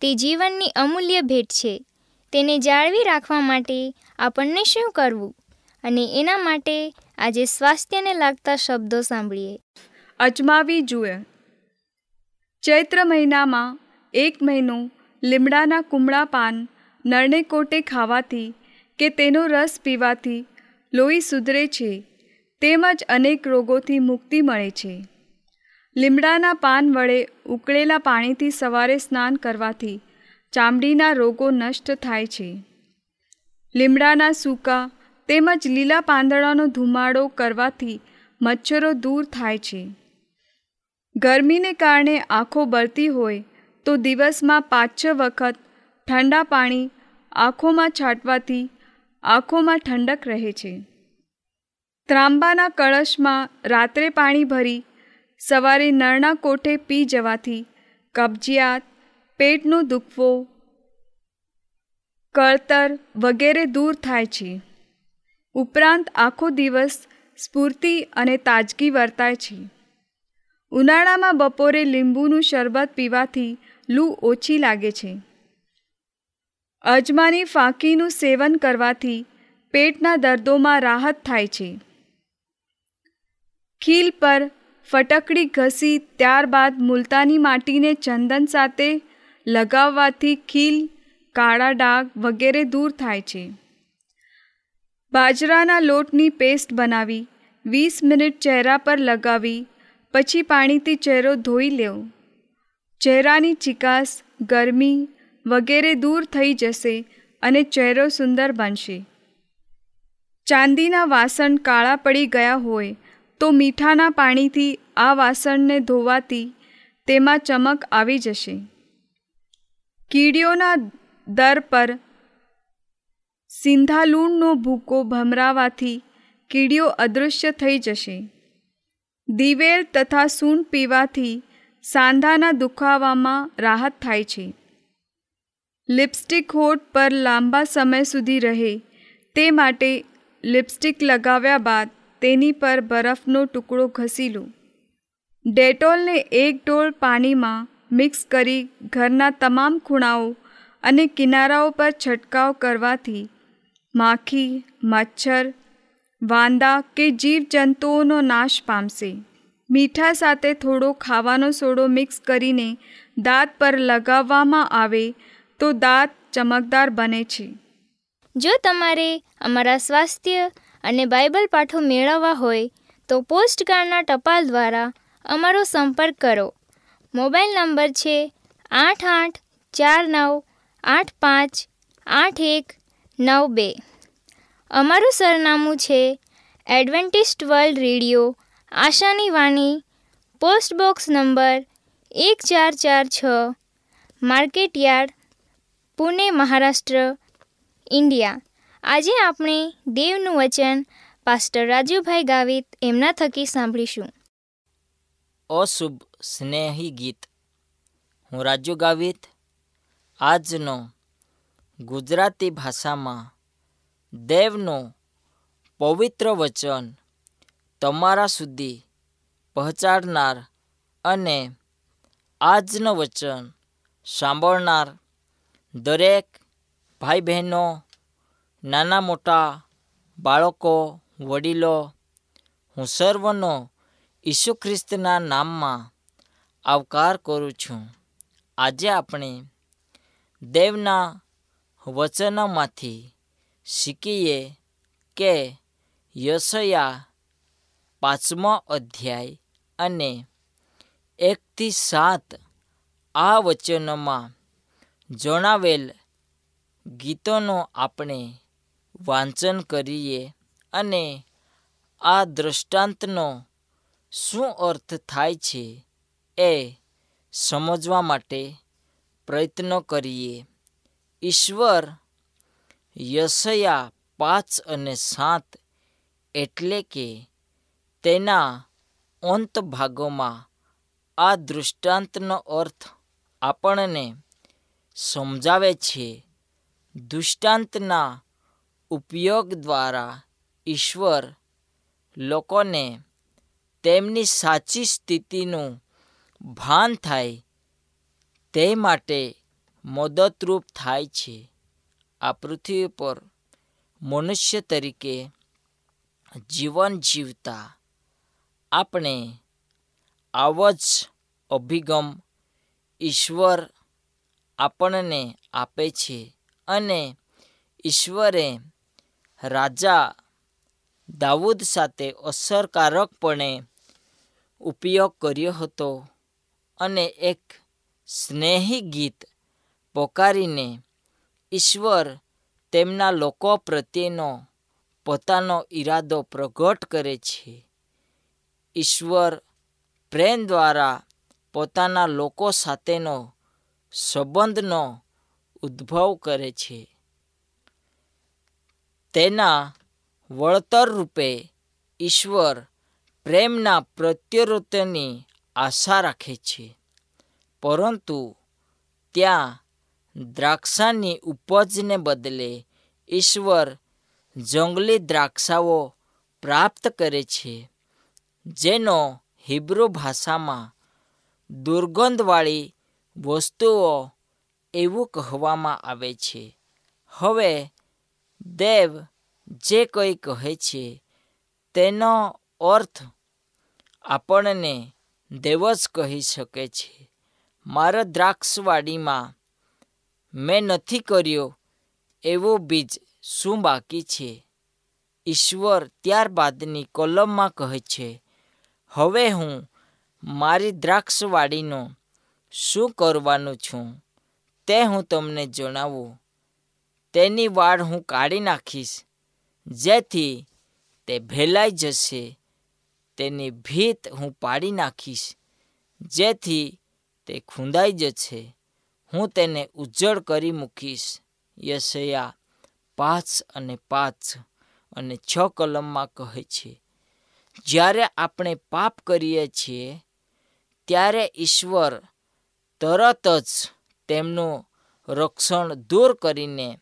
તે જીવનની અમૂલ્ય ભેટ છે. તેને જાળવી રાખવા માટે આપણને શું કરવું? અને એના માટે આજે સ્વાસ્થ્યને લાગતા શબ્દો સાંભળીએ. અજમાવી જુએ. ચૈત્ર મહિનામાં એક મહિનો લીમડાના કુમળા પાન નરણે કોટે ખાવાથી કે તેનો રસ પીવાથી લોહી સુધરે છે. તેમજ અનેક રોગોથી મુક્તિ મળે છે. લીમડાના પાન વડે ઉકળેલા પાણીથી સવારે સ્નાન કરવાથી ચામડીના રોગો નષ્ટ થાય છે. લીમડાના સૂકા તેમજ લીલા પાંદડાનો ધુમાડો કરવાથી મચ્છરો દૂર થાય છે. ગરમીને કારણે આંખો બળતી હોય તો દિવસમાં પાંચ છ વખત ઠંડા પાણી આંખોમાં છાંટવાથી આંખોમાં ઠંડક રહે છે. ત્રાંબાના કળશમાં રાત્રે પાણી ભરી સવારે નળના કોઠે પી જવાથી કબજિયાત, પેટનો દુખવો, કળતર વગેરે દૂર થાય છે. ઉપરાંત આખો દિવસ સ્ફૂર્તિ અને તાજગી વર્તાય છે. ઉનાળામાં બપોરે લીંબુનું શરબત પીવાથી લૂ ઓછી લાગે છે. અજમાની ફાંકીનું સેવન કરવાથી પેટના દર્દોમાં રાહત થાય છે. ખીલ પર ફટકડી ઘસી ત્યારબાદ મુલતાની માટીને ચંદન સાથે લગાવવાથી ખીલ, કાળા ડાઘ વગેરે દૂર થાય છે. બાજરાના લોટની પેસ્ટ બનાવી, વીસ મિનિટ ચહેરા પર લગાવી, પછી પાણીથી ચહેરો ધોઈ લેવો. ચહેરાની ચિકાસ, ગરમી વગેરે દૂર થઈ જશે અને ચહેરો સુંદર બનશે. ચાંદીના વાસણ કાળા પડી ગયા હોય તો મીઠાના પાણીથી આ વાસણને ધોવાથી તેમાં ચમક આવી જશે. કીડીઓના દર પર સિંધાલૂણનો ભૂકો ભમરાવાથી કીડીઓ અદૃશ્ય થઈ જશે. દિવેલ તથા સૂંઠ પીવાથી સાંધાના દુખાવામાં રાહત થાય છે. લિપસ્ટિક હોઠ પર લાંબા સમય સુધી રહે તે માટે લિપસ્ટિક લગાવ્યા બાદ તેની પર બરફનો ટુકડો ઘસી લો ડેટોલને એક ડોલ પાણીમાં મિક્સ કરી ઘરના તમામ ખૂણાઓ અને કિનારાઓ પર છંટકાવ કરવાથી માખી, મચ્છર, વાંદા કે જીવજંતુઓનો નાશ પામશે. મીઠા સાથે થોડો ખાવાનો સોડો મિક્સ કરીને દાંત પર લગાવવામાં આવે તો દાંત ચમકદાર બને છે. જો તમારે અમારા સ્વાસ્થ્ય અને બાઇબલ પાઠો મેળવવા હોય તો પોસ્ટકાર્ડના ટપાલ દ્વારા અમારો સંપર્ક કરો. મોબાઈલ નંબર છે આઠ આઠ ચાર નવ આઠ પાંચ આઠ એક નવ બે. અમારું સરનામું છે એડવેન્ટિસ્ટ વર્લ્ડ રેડિયો, આશાની વાણી, પોસ્ટ બોક્સ નંબર એક ચાર ચાર છ market yard Pune, Maharashtra, India. આજે આપણે દેવનું વચન પાસ્ટર રાજુભાઈ ગાવિત એમના થકી સાંભળીશું. અશુભ સ્નેહી ગીત. હું રાજુ ગાવિત, આજનો ગુજરાતી ભાષામાં દેવનું પવિત્ર વચન તમારા સુધી પહોંચાડનાર અને આજનું વચન સાંભળનાર દરેક ભાઈ બહેનો નાના મોટા બાળકો, વડીલો, હું સર્વનો ઈસુ ખ્રિસ્તના નામમાં આવકાર કરું છું. આજે આપણે દેવના વચનમાંથી શીખીએ કે યશયા પાંચમો અધ્યાય અને એકથી સાત આ વચનોમાં જણાવેલ ગીતોનો આપણે વાંચન કરીએ અને આ દૃષ્ટાંતનો શું અર્થ થાય છે એ સમજવા માટે પ્રયત્ન કરીએ. ઈશ્વર યશયા પાંચ અને સાત એટલે કે તેના અંત ભાગોમાં આ દૃષ્ટાંતનો અર્થ આપણને સમજાવે છે. દૃષ્ટાંતના ઉપયોગ દ્વારા ઈશ્વર લોકોને તેમની સાચી સ્થિતિનું ભાન થાય તે માટે મદદરૂપ થાય છે. આ પૃથ્વી પર મનુષ્ય તરીકે જીવન જીવતા આપણે આવો જ અભિગમ ઈશ્વર આપણને આપે છે અને ઈશ્વરે રાજા દાઉદ સાથે અસરકારકપણે ઉપયોગ કર્યો હતો અને એક સ્નેહી ગીત પોકારીને ઈશ્વર તેમના લોકો પ્રત્યેનો પોતાનો ઈરાદો પ્રગટ કરે છે. ઈશ્વર પ્રેમ દ્વારા પોતાના લોકો સાથેનો સંબંધનો ઉદ્ભવ કરે છે. તેના વળતર રૂપે ઈશ્વર પ્રેમના પ્રત્યુત્તરની આશા રાખે છે. પરંતુ ત્યાં દ્રાક્ષાની ઉપજને બદલે ઈશ્વર જંગલી દ્રાક્ષાઓ પ્રાપ્ત કરે છે, જેનો હિબ્રુ ભાષામાં દુર્ગંધવાળી વસ્તુઓ એવું કહેવામાં આવે છે. હવે દેવ જે કંઈ કહે છે, તેનો અર્થ આપણને દેવ જ કહી શકે છે. મારા દ્રાક્ષવાડીમાં મેં નથી કર્યો એવો બીજ શું બાકી છે? ઈશ્વર ત્યારબાદની કલમમાં કહે છે, હવે હું મારી દ્રાક્ષવાડીનો શું કરવાનું છું તે હું તમને જણાવું. તેની વાળ હું કાઢી નાખીશ. જેથી તે ભેલાઈ જશે. તેની ભીત હું પાડી નાખીશ. જેથી તે ખૂંદાઈ જશે. હું તેને ઉજ્જળ કરી મૂકીશ. યશયા પાંચ અને પાંચ અને છ કલમમાં કહે છે, જ્યારે આપણે પાપ કરીએ છીએ, ત્યારે ઈશ્વર તરત જ તેમનું રક્ષણ દૂર કરીને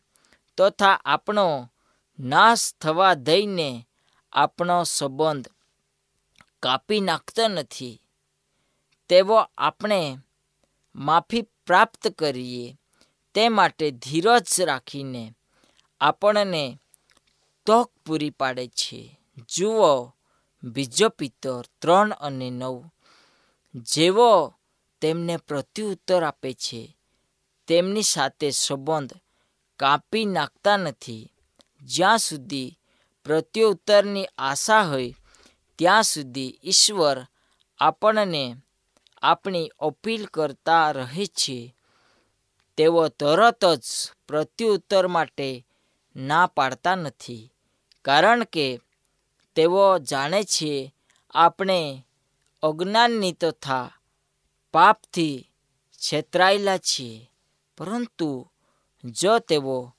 તથા આપણો નાશ થવા દઈને આપણો સંબંધ કાપી નાખતા નથી. તેવો આપણે માફી પ્રાપ્ત કરીએ તે માટે ધીરજ રાખીને આપણને તક પૂરી પાડે છે. જુઓ, બીજો પિત્તર ત્રણ અને નવ. જેવો તેમને પ્રત્યુત્તર આપે છે, તેમની સાથે સંબંધ કાપી નાખતા નથી. જ્યાં સુધી પ્રત્યુત્તરની આશા હોય, ત્યાં સુધી ઈશ્વર આપણને આપણી અપીલ કરતા રહે છે. તેઓ તરત જ પ્રત્યુત્તર માટે ના પાડતા નથી, કારણ કે તેઓ જાણે છે, આપણે અજ્ઞાનની તથા પાપથી છેતરાયેલા છીએ. પરંતુ જો તેઓ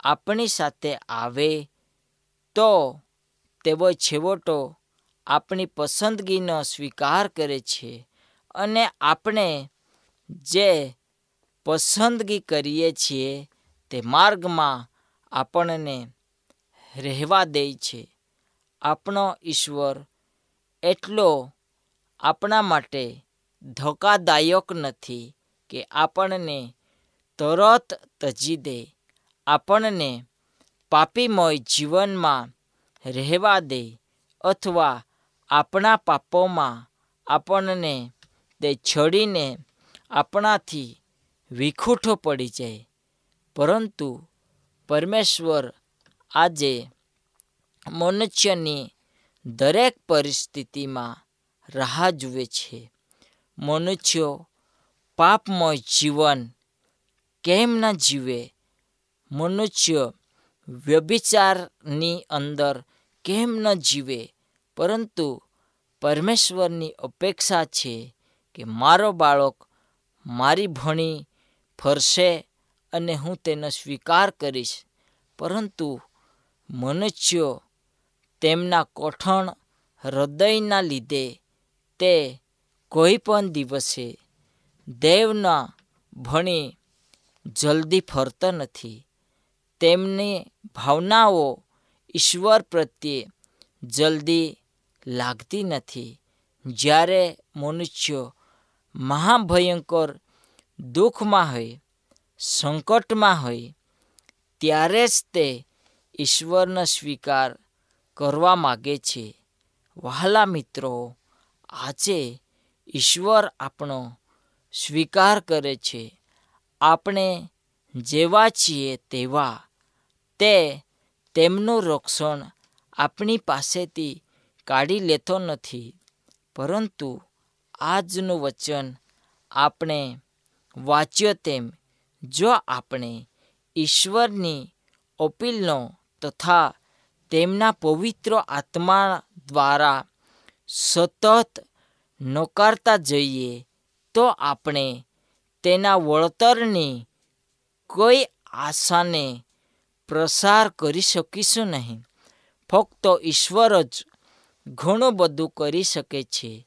આપણી સાથે આવે, તો તેઓ છેવટો આપણી પસંદગીનો સ્વીકાર કરે છે અને આપણે જે પસંદગી કરીએ છીએ તે માર્ગમાં આપણને રહેવા દે છે. આપણો ઈશ્વર એટલો આપણા માટે ધોકાદાયક નથી કે આપણને તરત તજી દે. આપણને પાપીમય જીવનમાં રહેવા દે અથવા આપણા પાપોમાં આપણને તે છડીને આપણાથી વિખૂટો પડી જાય. પરંતુ પરમેશ્વર આજે મનુષ્યની દરેક પરિસ્થિતિમાં રાહ જુએ છે. મનુષ્યો પાપમય જીવન કેમ ન જીવે? મનુષ્ય વ્યભિચારની અંદર કેમ ન જીવે? પરંતુ પરમેશ્વરની અપેક્ષા છે કે મારો બાળક મારી ભણી ફરશે અને હું તેનો સ્વીકાર કરીશ. પરંતુ મનુષ્યો તેમના કઠણ હૃદયના લીધે તે કોઈ પણ દિવસે દેવના ભણી જલ્દી ફરતા નથી. તેમની ભાવનાઓ ઈશ્વર પ્રત્યે જલ્દી લાગતી નથી. જ્યારે મનુષ્ય મહાભયંકર દુઃખમાં હોય, સંકટમાં હોય, ત્યારે જ તે ઈશ્વરનો સ્વીકાર કરવા માગે છે. વહાલા મિત્રો, આજે ઈશ્વર આપણો સ્વીકાર કરે છે. આપણે જેવા છીએ તેવા. તે તેમનું રક્ષણ આપણી પાસેથી કાઢી લેતો નથી. પરંતુ આજનું વચન આપણે વાંચ્યો તેમ, જો આપણે ઈશ્વરની અપીલનો તથા તેમના પવિત્ર આત્મા દ્વારા સતત નકારતા જઈએ, તો આપણે તેના વળતરની કોઈ આશાને પ્રસાર કરી શકીશું નહીં. ફક્ત ઈશ્વર જ ઘણું બધું કરી શકે છે,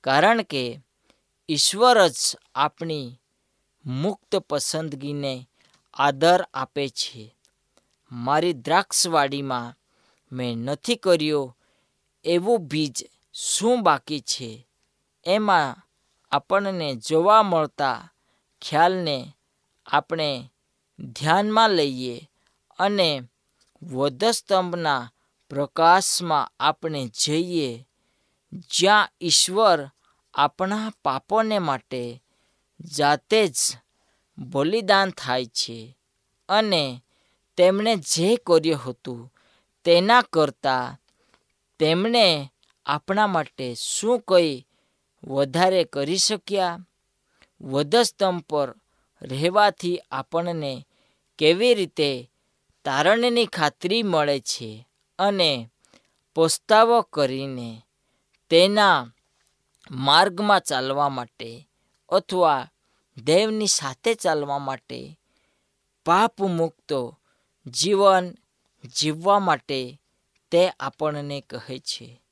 કારણ કે ઈશ્વર જ આપણી મુક્ત પસંદગીને આદર આપે છે. મારી દ્રાક્ષવાડીમાં મેં નથી કર્યો એવું બીજ શું બાકી છે? એમાં આપણને જોવા મળતા ખ્યાલને આપણે ધ્યાનમાં લઈએ અને વધસ્તંભના પ્રકાશમાં આપણે જઈએ, જ્યાં ઈશ્વર આપણા પાપોને માટે જાતે જ બલિદાન થાય છે અને તેમણે જે કર્યું હતું તેના કરતાં તેમણે આપણા માટે શું કંઈ વધારે કરી શક્યા? વધસ્તંભ પર રહેવાથી આપણને કેવી રીતે તારણની ખાતરી મળે છે અને પસ્તાવો કરીને તેના માર્ગમાં ચાલવા માટે અથવા દેવની સાથે ચાલવા માટે પાપ મુક્ત જીવન જીવવા માટે તે આપણને કહે છે.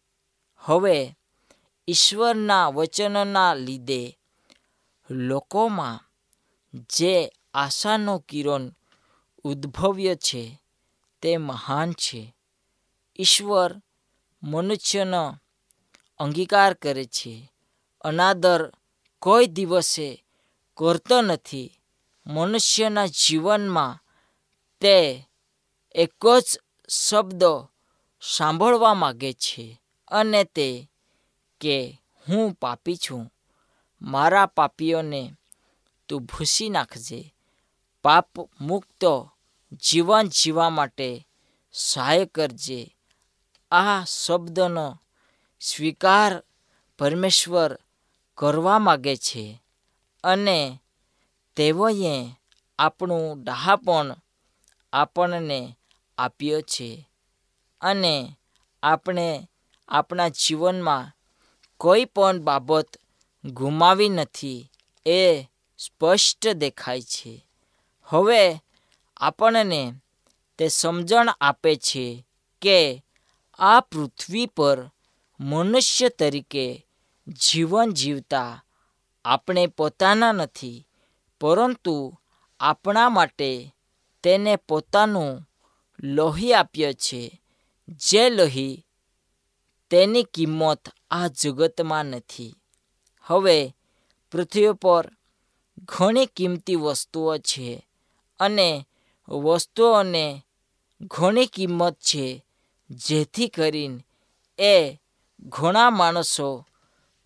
હવે ઈશ્વરના વચનના લીધે લોકોમાં જે આશાનો કિરણ ઉદ્ભવ્ય છે તે મહાન છે. ઈશ્વર મનુષ્યનો અંગીકાર કરે છે. અનાદર કોઈ દિવસે કરતો નથી. મનુષ્યના જીવનમાં તે એક જ શબ્દ સાંભળવા માગે છે અને તે કે હું પાપી છું. મારા પાપીઓને તું ભૂસી નાખજે. પાપ મુક્ત જીવન જીવવા માટે સહાય કરજે. આ શબ્દનો સ્વીકાર પરમેશ્વર કરવા માગે છે અને તેઓએ આપણું ડહાપણ આપણને આપ્યો છે અને આપણે આપણા જીવનમાં કોઈ પણ બાબત ગુમાવી નથી એ સ્પષ્ટ દેખાય છે. હવે આપણને તે સમજણ આપે છે કે આ પૃથ્વી પર મનુષ્ય તરીકે જીવન જીવતા આપણે પોતાના નથી, પરંતુ આપણા માટે તેને પોતાનું લોહી આપ્યો છે. જે લોહી તેની કિંમત આ જગતમાં નથી. હવે પૃથ્વી પર ઘણી કિંમતી વસ્તુઓ છે અને વસ્તુઓને ઘણી કિંમત છે, જેથી કરીને એ ઘણા માણસો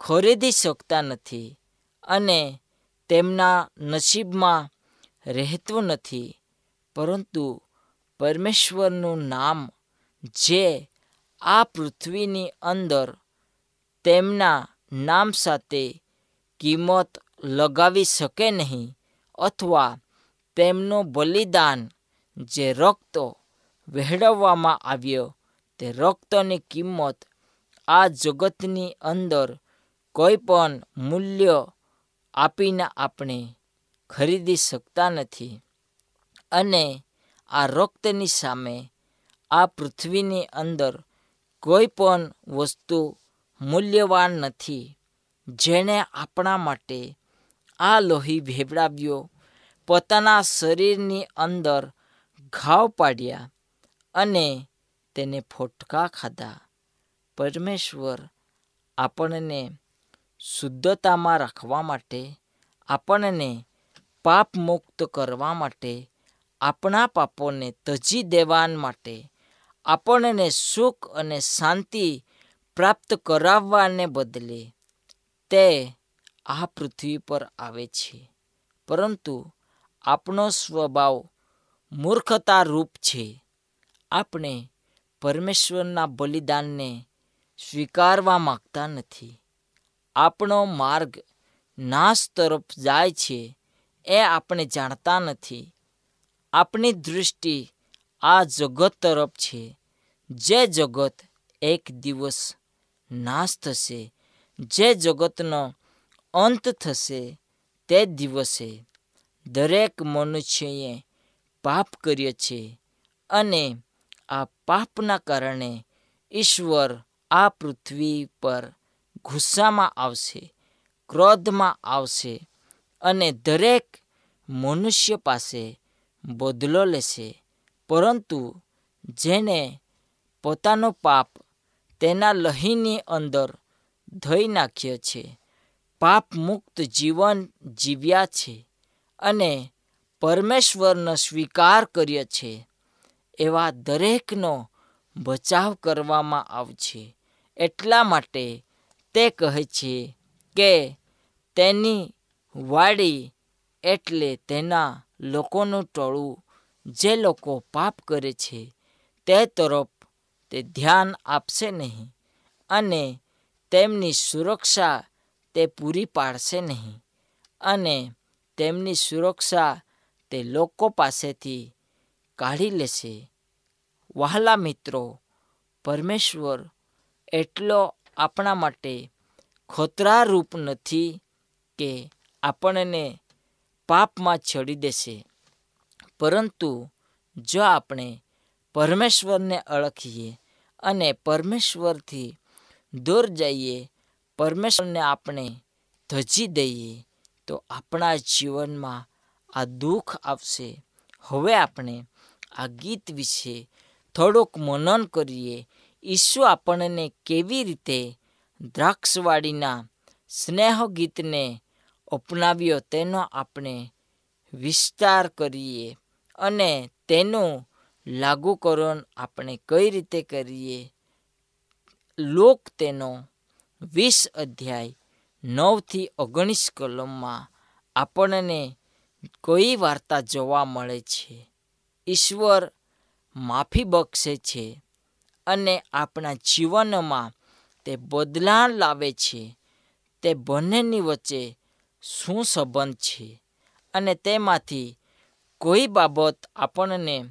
ખરીદી શકતા નથી અને તેમના નસીબમાં રહેતું નથી. પરંતુ પરમેશ્વરનું નામ જે આ પૃથ્વીની અંદર તેમના નામ સાથે કિંમત લગાવી શકે નહીં અથવા તેમનું બલિદાન જે રક્ત વહેડવવામાં આવ્યો તે રક્તની કિંમત આ જગતની અંદર કોઈ પણ મૂલ્ય આપીને આપણે ખરીદી શકતા નથી. અને આ રક્તની સામે આ પૃથ્વીની અંદર કોઈ પણ વસ્તુ મૂલ્યવાન નથી. જેણે આપણા માટે આ લોહી ભેવડાવ્યો, પોતાના શરીરની અંદર ઘાવ પાડ્યા અને તેને ફોટકા ખાધા. પરમેશ્વર આપણને શુદ્ધતામાં રાખવા માટે, આપણને પાપ મુક્ત કરવા માટે, આપણા પાપોને તજી દેવા માટે, આપણને સુખ અને શાંતિ પ્રાપ્ત કરાવવાને બદલે તે આ પૃથ્વી પર આવે છે. પરંતુ આપણો સ્વભાવ મૂર્ખતા રૂપ છે. આપણે પરમેશ્વરના બલિદાનને સ્વીકારવા માગતા નથી. આપણો માર્ગ નાશ તરફ જાય છે એ આપણે જાણતા નથી. આપણી દૃષ્ટિ આ જગત તરફ છે. જે જગત એક દિવસ નાશ થશે. જે જગતનો અંત થશે તે દિવસે દરેક મનુષ્યએ પાપ કર્યો છે અને આ પાપના કારણે ઈશ્વર આ પૃથ્વી પર ગુસ્સામાં આવશે, ક્રોધમાં આવશે અને દરેક મનુષ્ય પાસે બદલો લેશે. પરંતુ જેને પોતાનો પાપ તેના લહીની અંદર ધોઈ નાખ્યો છે. પાપ મુક્ત જીવન જીવ્યા છે અને પરમેશ્વરનો સ્વીકાર કર્યો છે. એવા દરેકનો બચાવ કરવામાં આવશે. એટલા માટે તે કહે છે કે તેની વાડી એટલે તેના લોકોનું ટોળું. જે લોકો પાપ કરે છે તે તરફ તે ધ્યાન આપશે નહીં અને તેમની સુરક્ષા તે પૂરી પાડશે નહીં અને તેમની સુરક્ષા તે લોકો પાસેથી કાઢી લેશે. વહાલા મિત્રો, પરમેશ્વર એટલો આપણા માટે ખોતરારૂપ નથી કે આપણને પાપમાં છડી દેશે. પરંતુ જો આપણે પરમેશ્વરને અળખીએ અને પરમેશ્વરથી દૂર જઈએ, પરમેશ્વરને આપણે ધજી દઈએ, તો આપણા જીવનમાં આ દુઃખ આવશે. હવે આપણે આ ગીત વિશે થોડુંક મનન કરીએ. ઈસુ આપણને કેવી રીતે દ્રાક્ષવાડીના સ્નેહ ગીતને અપનાવ્યો તેનો આપણે વિસ્તાર કરીએ અને તેનું લાગુકરણ આપણે કઈ રીતે કરીએ? લોક તેનો વીસ અધ્યાય નવથી ઓગણીસ કલમમાં આપણને કોઈ વાર્તા જોવા મળે છે. ઈશ્વર માફી બક્ષે છે અને આપણા જીવનમાં તે બદલાણ લાવે છે. તે બંનેની વચ્ચે શું સંબંધ છે અને તેમાંથી કોઈ બાબત આપણને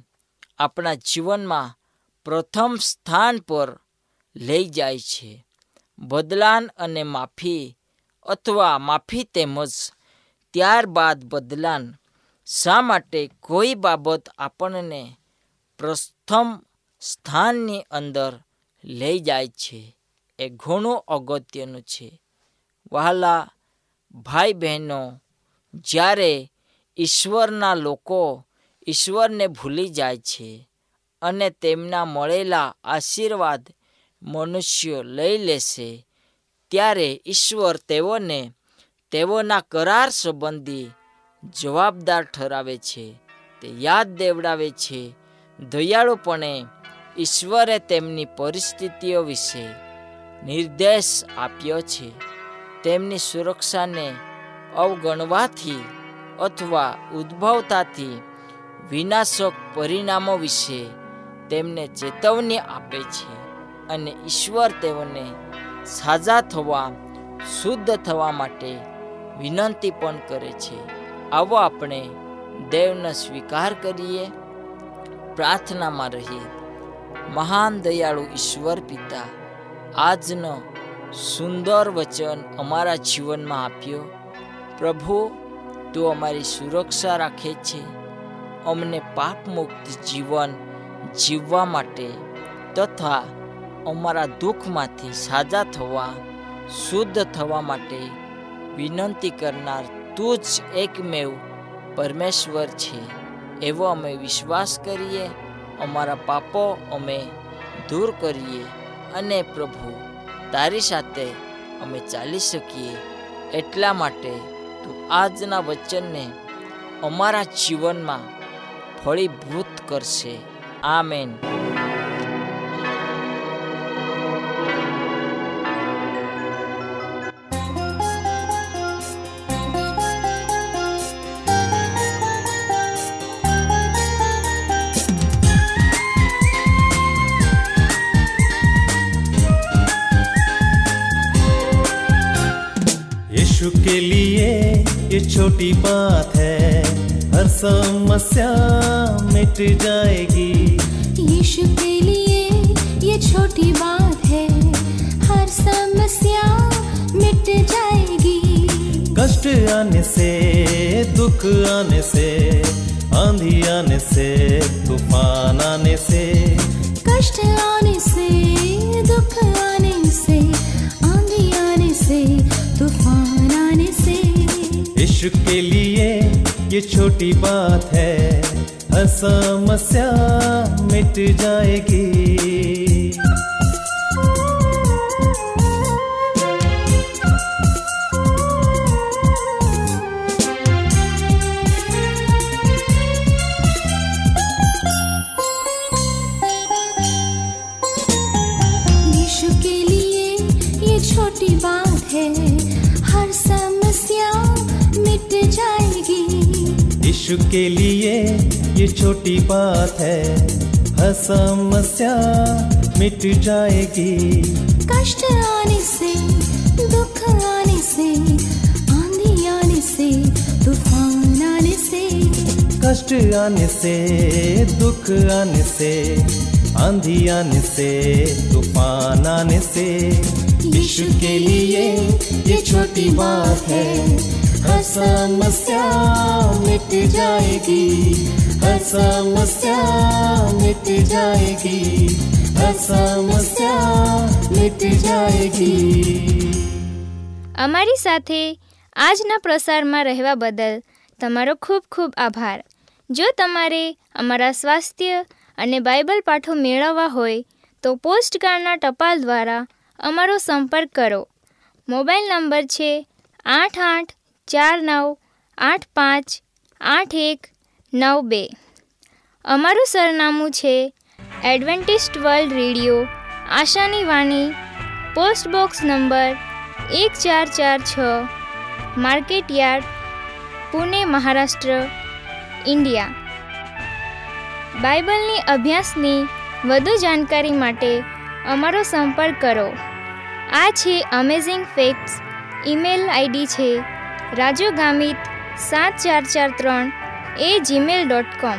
આપણા જીવનમાં પ્રથમ સ્થાન પર લઈ જાય છે. બદલાન અને માફી અથવા માફી તેમજ ત્યારબાદ બદલાન શા માટે કોઈ બાબત આપણને પ્રથમ સ્થાનની અંદર લઈ જાય છે એ ઘણું અગત્યનું છે. વહાલા ભાઈ બહેનો, જ્યારે ઈશ્વરના લોકો ઈશ્વરને ભૂલી જાય છે અને તેમના મળેલા આશીર્વાદ મનુષ્યો લઈ લેશે. ત્યારે ઈશ્વર તેઓને તેઓના કરાર સંબંધી જવાબદાર ઠરાવે છે. તે યાદ દેવડાવે છે, દયાળુપણે ઈશ્વરે તેમની પરિસ્થિતિઓ વિશે નિર્દેશ આપ્યો છે. તેમની સુરક્ષાને અવગણવાથી અથવા ઉદ્ભવતાથી વિનાશક પરિણામો વિશે તેમને ચેતવણી આપે છે અને ઈશ્વર તેઓને સાજા થવા, શુદ્ધ થવા માટે વિનંતી પણ કરે છે. આવો આપણે દેવનો સ્વીકાર કરીએ. પ્રાર્થનામાં રહીએ. મહાન દયાળુ ઈશ્વર પિતા, આજનો સુંદર વચન અમારા જીવનમાં આપ્યો. પ્રભુ, તું અમારી સુરક્ષા રાખે છે. અમને પાપ મુક્ત જીવન જીવવા માટે તથા અમારા દુઃખમાંથી સાજા થવા, શુદ્ધ થવા માટે વિનંતી કરનાર તું જ એકમેવ પરમેશ્વર છે. એવો અમે વિશ્વાસ કરીએ, અમારા પાપો અમે દૂર કરીએ અને પ્રભુ, તારી સાથે અમે ચાલી શકીએ એટલા માટે તું આજના વચનને અમારા જીવનમાં ફળીભૂત કરશે. આમેન. यीशु के लिए ये छोटी बात है। समस्या मिट जाएगी। यीशु के लिए ये छोटी बात है हर समस्या मिट जाएगी। कष्ट आने से दुख आने से आंधी आने से तूफ़ान आने से। कष्ट आने से दुख आने से आंधी आने से तूफ़ान आने से। यीशु के लिए ये छोटी बात है। हर समस्या मिट जाएगी। छोटी बात है। यीशु के लिए ये छोटी बात है। हर समस्या मिट जाएगी। कष्ट आने से दुख आने से आंधी आने से तूफ़ान आने से। कष्ट आने से दुख आने से आंधी आने से तूफ़ान आने से। यीशु के लिए ये छोटी बात है। हर समस्या मिट जाएगी हर समस्या मिट जाएगी हर समस्या मिट जाएगी અમારી સાથે આજના પ્રસારમાં રહેવા બદલ તમારો ખૂબ ખૂબ આભાર જો તમારે અમારા સ્વાસ્થ્ય અને બાઇબલ પાઠો મેળવવા હોય તો પોસ્ટકાર્ડના ટપાલ દ્વારા અમારો સંપર્ક કરો મોબાઈલ નંબર છે આઠ આઠ ચાર નવ આઠ પાંચ આઠ એક નવ બે. અમારું સરનામું છે એડવેન્ટિસ્ટ વર્લ્ડ રેડિયો, આશાની વાણી, પોસ્ટ બોક્સ નંબર એક ચાર ચાર છ market yard Pune, Maharashtra, India. બાઇબલની અભ્યાસની વધુ જાણકારી માટે અમારો સંપર્ક કરો. આ છે અમેઝિંગ ફેક્ટ્સ ઈમેલ આઈડી છે રાજુ ગામિત સાત ચાર ચાર ત્રણ એ જીમેલ ડોટ કોમ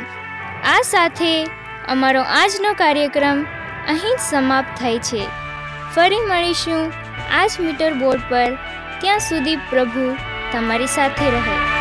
આ સાથે અમારો આજનો કાર્યક્રમ અહીં જ સમાપ્ત થાય છે. ફરી મળીશું આજ મીટર બોર્ડ પર. ત્યાં સુધી પ્રભુ તમારી સાથે રહે.